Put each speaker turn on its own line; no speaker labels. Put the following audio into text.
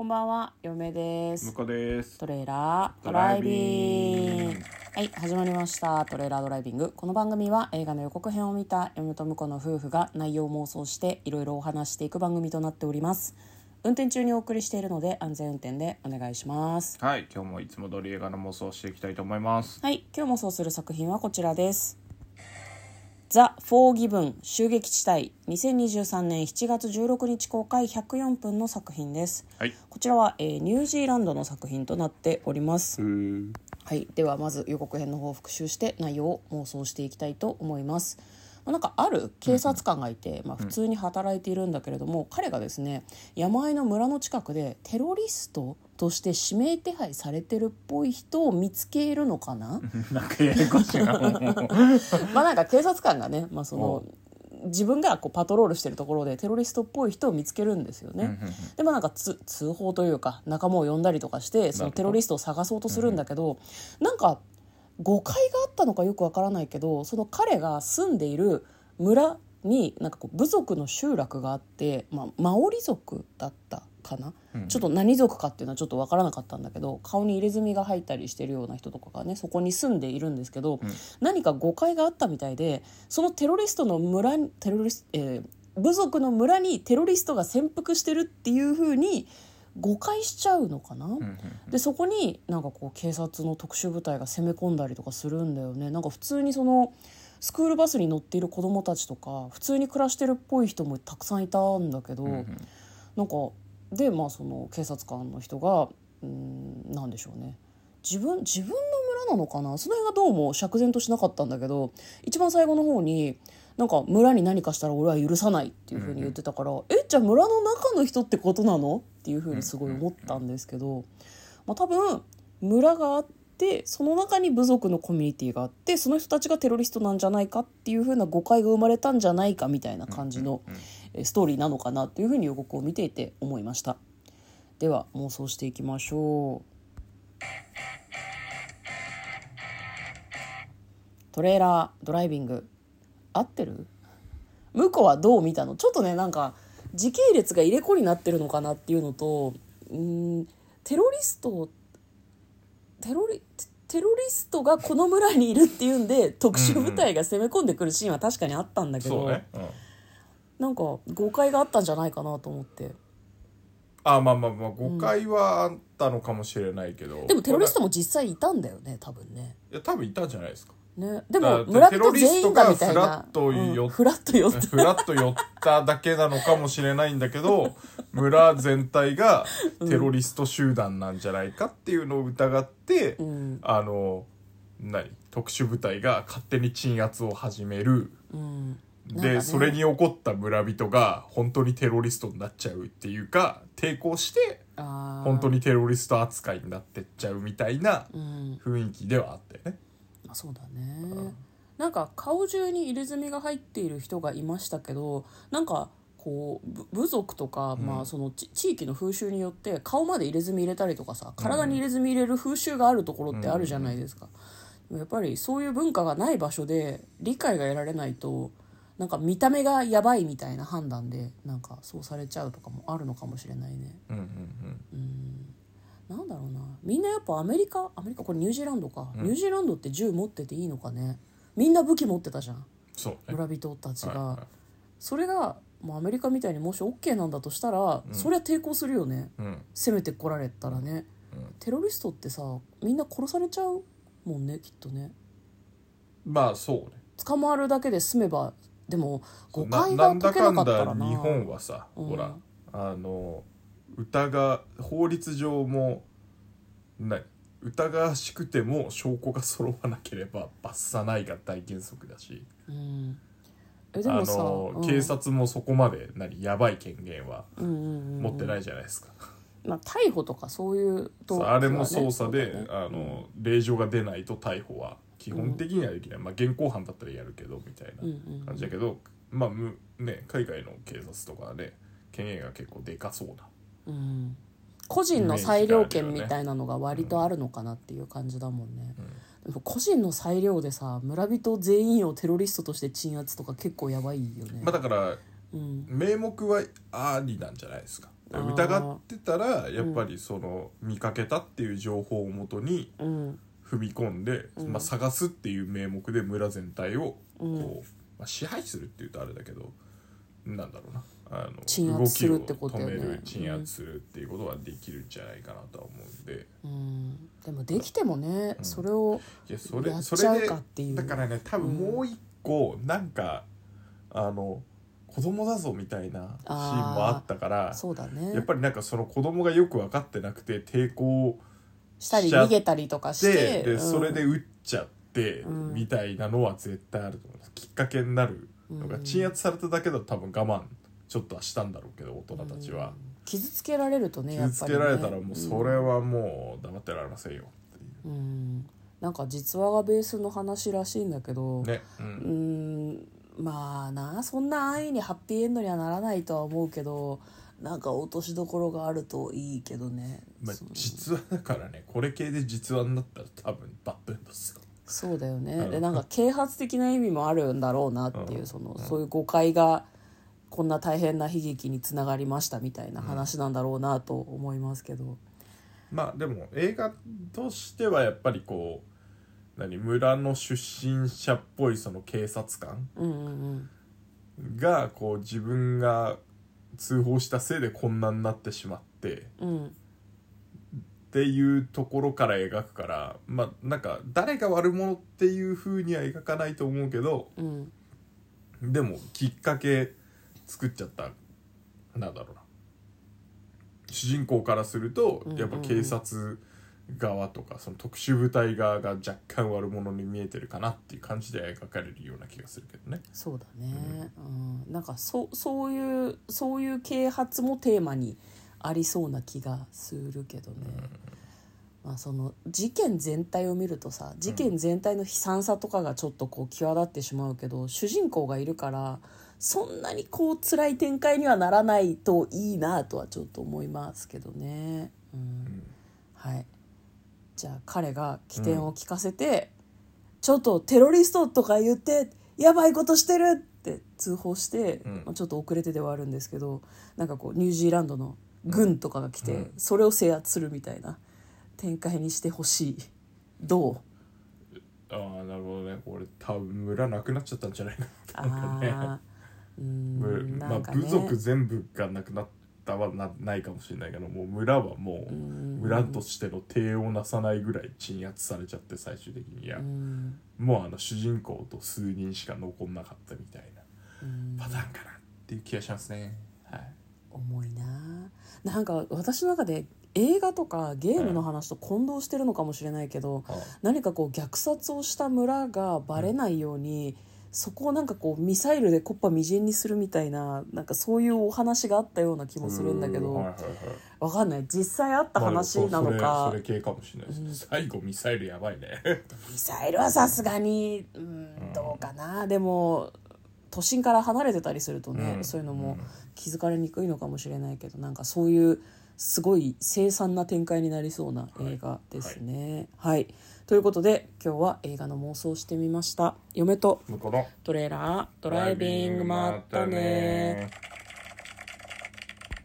こんばんは、嫁です
向。こうです
トレーラードライビング。はい、始まりました。トレーラードライビング。この番組は映画の予告編を見た嫁と婿の夫婦が内容を妄想していろいろお話していく番組となっております。運転中にお送りしているので安全運転でお願いします。
はい今日もいつも通り映画の妄想をしていきたいと思います
はい、今日もそうする作品はこちらです。ザ・フォーギブン襲撃地帯2023年7月16日公開104分の作品です。
はい
こちらは、えーニュージーランドの作品となっております。
う
はい、ではまず予告編の方を復習して内容を妄想していきたいと思います。まあなんかある警察官がいて、まあ、普通に働いているんだけれども、彼がですね山あいの村の近くでテロリストとして指名手配されてるっぽい人を見つけるのかな？
なんかややこしいな。
まあなんか警察官がね、まあ、その
お
自分がこうパトロールしてるところでテロリストっぽい人を見つけるんですよね。でまあなんかつ通報というか仲間を呼んだりとかしてそのテロリストを探そうとするんだけどなんか誤解があったのかよくわからないけどその彼が住んでいる村になんかこう部族の集落があって、まあ、マオリ族だったかな、ちょっと何族かっていうのはちょっとわからなかったんだけど顔に入れ墨が入ったりしてるような人とかがねそこに住んでいるんですけど、何か誤解があったみたいでそのテロリストの村にテロリス、えー部族の村にテロリストが潜伏してるっていうふうに誤解しちゃうのかな、でそこになんかこう警察の特殊部隊が攻め込んだりとかするんだよね。なんか普通にそのスクールバスに乗っている子供たちとか普通に暮らしてるっぽい人もたくさんいたんだけど、なんかでまあその警察官の人がうんなんでしょうね。自分自分の村なのかな？その辺がどうも釈然としなかったんだけど一番最後の方になんか村に何かしたら俺は許さないっていうふうに言ってたから、えじゃあ村の中の人ってことなの？っていうふうにすごい思ったんですけど、まあ、多分村があってその中に部族のコミュニティがあってその人たちがテロリストなんじゃないかっていうふうな誤解が生まれたんじゃないかみたいな感じのえーストーリーなのかなというふうに予告を見ていて思いました。では妄想していきましょう。トレーラードライビング。合ってる？向こうはどう見たの？ちょっとねなんか時系列が入れ子になってるのかなっていうのとうーんテロリストテロリテロリストがこの村にいるっていうんで特殊部隊が攻め込んでくるシーンは確かにあったんだけど、
そうね、うん、
なんか誤解があったんじゃないかなと思って。
あまあまあまあ誤解はあったのかもしれないけど、
でもテロリスト
も
も実際いたんだよね多分ね。
いや多分いたんじゃないですか
ね。でも村人全員が
フラッと寄っ
うん。フラッと寄って
フラッと寄っただけなのかもしれないんだけど 村全体がテロリスト集団なんじゃないかっていうのを疑って、
ん。
あの何？特殊部隊が勝手に鎮圧を始める。
うん。
で、それに怒った村人が本当にテロリストになっちゃうっていうか抵抗して本当にテロリスト扱いになってっちゃうみたいな
うん。
雰囲気ではあったよね。
あそうだね。なんか顔中に入れ墨が入っている人がいましたけどなんかこうぶ部族とか、まあ、そのち地域の風習によって顔まで入れ墨入れたりとかさ体に入れ墨入れる風習があるところってあるじゃないですか、でもやっぱりそういう文化がない場所で理解が得られないとなんか見た目がやばいみたいな判断でなんかそうされちゃうとかもあるのかもしれないね。
うん。うん
なんだろうな。みんなやっぱアメリカアメリカこれニュージーランドか、ニュージーランドって銃持ってていいのかね。みんな武器持ってたじゃん。
そうね。
村人たちが、
はいはい。
それがもうアメリカみたいにもし OK なんだとしたら、そりゃ抵抗するよね。
うん。
攻めてこられたらね、
うん。
テロリストってさみんな殺されちゃうもんねきっとね。
まあそうね。
捕まるだけで済めばでも誤
な
解が
なんだか
解けなかったらな。
んだ日本はさ、
うん。
ほらあの疑が法律上も何疑わしくても証拠が揃わなければ罰さないが大原則だし。
うん。えで
あ
もさ、
の、
うん。
警察もそこまで何やばい権限は
うんうんうん
持ってないじゃないですか、
まあ、逮捕とかそういう
あれも捜査で、
ね。
あの令状が出ないと逮捕は基本的にはできない、まあ現行犯だったらやるけどみたい
うんうん
な感じだけど、まあむね海外の警察とかはね権限が結構でかそうな
うん個人の裁量権みたいなのが割とあるのかなっていう感じだもんね、でも個人の裁量でさ村人全員をテロリストとして鎮圧とか結構やばいよね、
まあだから
うん、
名目はありなんじゃないですか。疑ってたらやっぱりその見かけたっていう情報をもとに
うん。
踏み込んで、
うん。
まあ、探すっていう名目で村全体をこう、
うん。
まあ、支配するっていうとあれだけどなんだろうなあの
鎮圧するってことよね。
止める鎮圧するっていうことができるんじゃないかなとは思うんで、
うん。でもできてもね、
うん。
それを
いやそれ
やっちゃう
それで
かっていう。
だからね多分もう一個、なんかあの子供だぞみたいなシーンもあったから
そうだね。
やっぱりなんかその子供がよく分かってなくて抵抗
したり逃げたりとかして
でで
うん。
それで撃っちゃって、
うん。
みたいなのは絶対あると思います。きっかけになるのが、
うん。
鎮圧されただけだと多分我慢ちょっとはしたんだろうけど大人たちは、
うん。傷つけられるとねやっ
傷つけられたらもうそれはもう黙ってられませんよってい
う。ん。なんか実話がベースの話らしいんだけど、
うね、う
うん。んまあなそんな安易にハッピーエンドにはならないとは思うけどなんか落としどころがあるといいけどね、
まあ実話だからねこれ系で実話になったら多分バッドエンドですよ。
そうだよね、
うん。
でなんか啓発的な意味もあるんだろうなっていう、
うん。
そのそういう誤解がこんな大変な悲劇につながりましたみたいな話なんだろうなと思いますけど、
まあでも映画としてはやっぱりこう何村の出身者っぽいその警察官
うんうん
がこう自分が通報したせいでこんなになってしまって
うんうん
っていうところから描くからまあなんか誰が悪者っていう風には描かないと思うけど
うん。
でもきっかけ作っちゃったなんだろうな。主人公からすると
うんうんうん。
やっぱ警察側とかその特殊部隊側が若干悪者に見えてるかなっていう感じで描かれるような気がするけどね。
そうだね、うん、なんかそそういうそういう啓発もテーマにありそうな気がするけどね、まあ、その事件全体を見るとさ事件全体の悲惨さとかがちょっとこう際立ってしまうけど主人公がいるからそんなにこう辛い展開にはならないといいなとはちょっと思いますけどね。うん。はい、じゃあ彼が起点を聞かせて、ちょっとテロリストとか言ってやばいことしてるって通報して、
うん。
まあちょっと遅れてではあるんですけどなんかこうニュージーランドの軍とかが来て、
うん。
それを制圧するみたいな展開にしてほしい。どう？
ああなるほどね。これ多分村なくなっちゃったんじゃないか
あ
な
あーう
む
ん
まあ部族全部がなくなったはなないかもしれないけどもう村はもう
うん。
村としての手をなさないぐらい鎮圧されちゃって最終的にいや
うん。
もうあの主人公と数人しか残んなかったみたい
うん。
なパターンかなっていう気がしますね。はい。
重いな。なんか私の中で映画とかゲームの話と混同してるのかもしれないけど、
あ。
何かこう虐殺をした村がバレないように、そこをなんかこうミサイルでコッパみじんにするみたいななんかそういうお話があったような気もするんだけど、
うんはいはいはい。
わかんない。実際あった話なの
まあ
か、
それそれ系かもしれないです、
うん
最後ミサイルやばいね。
ミサイルはさすがに、うん、どうかな。でも都心から離れてたりするとね、
うん。
そういうのも気づかれにくいのかもしれないけどなんかそういうすごい凄惨な展開になりそうな映画ですね。はい、ということで今日は映画の妄想をしてみました。嫁とトレーラードライビングまったね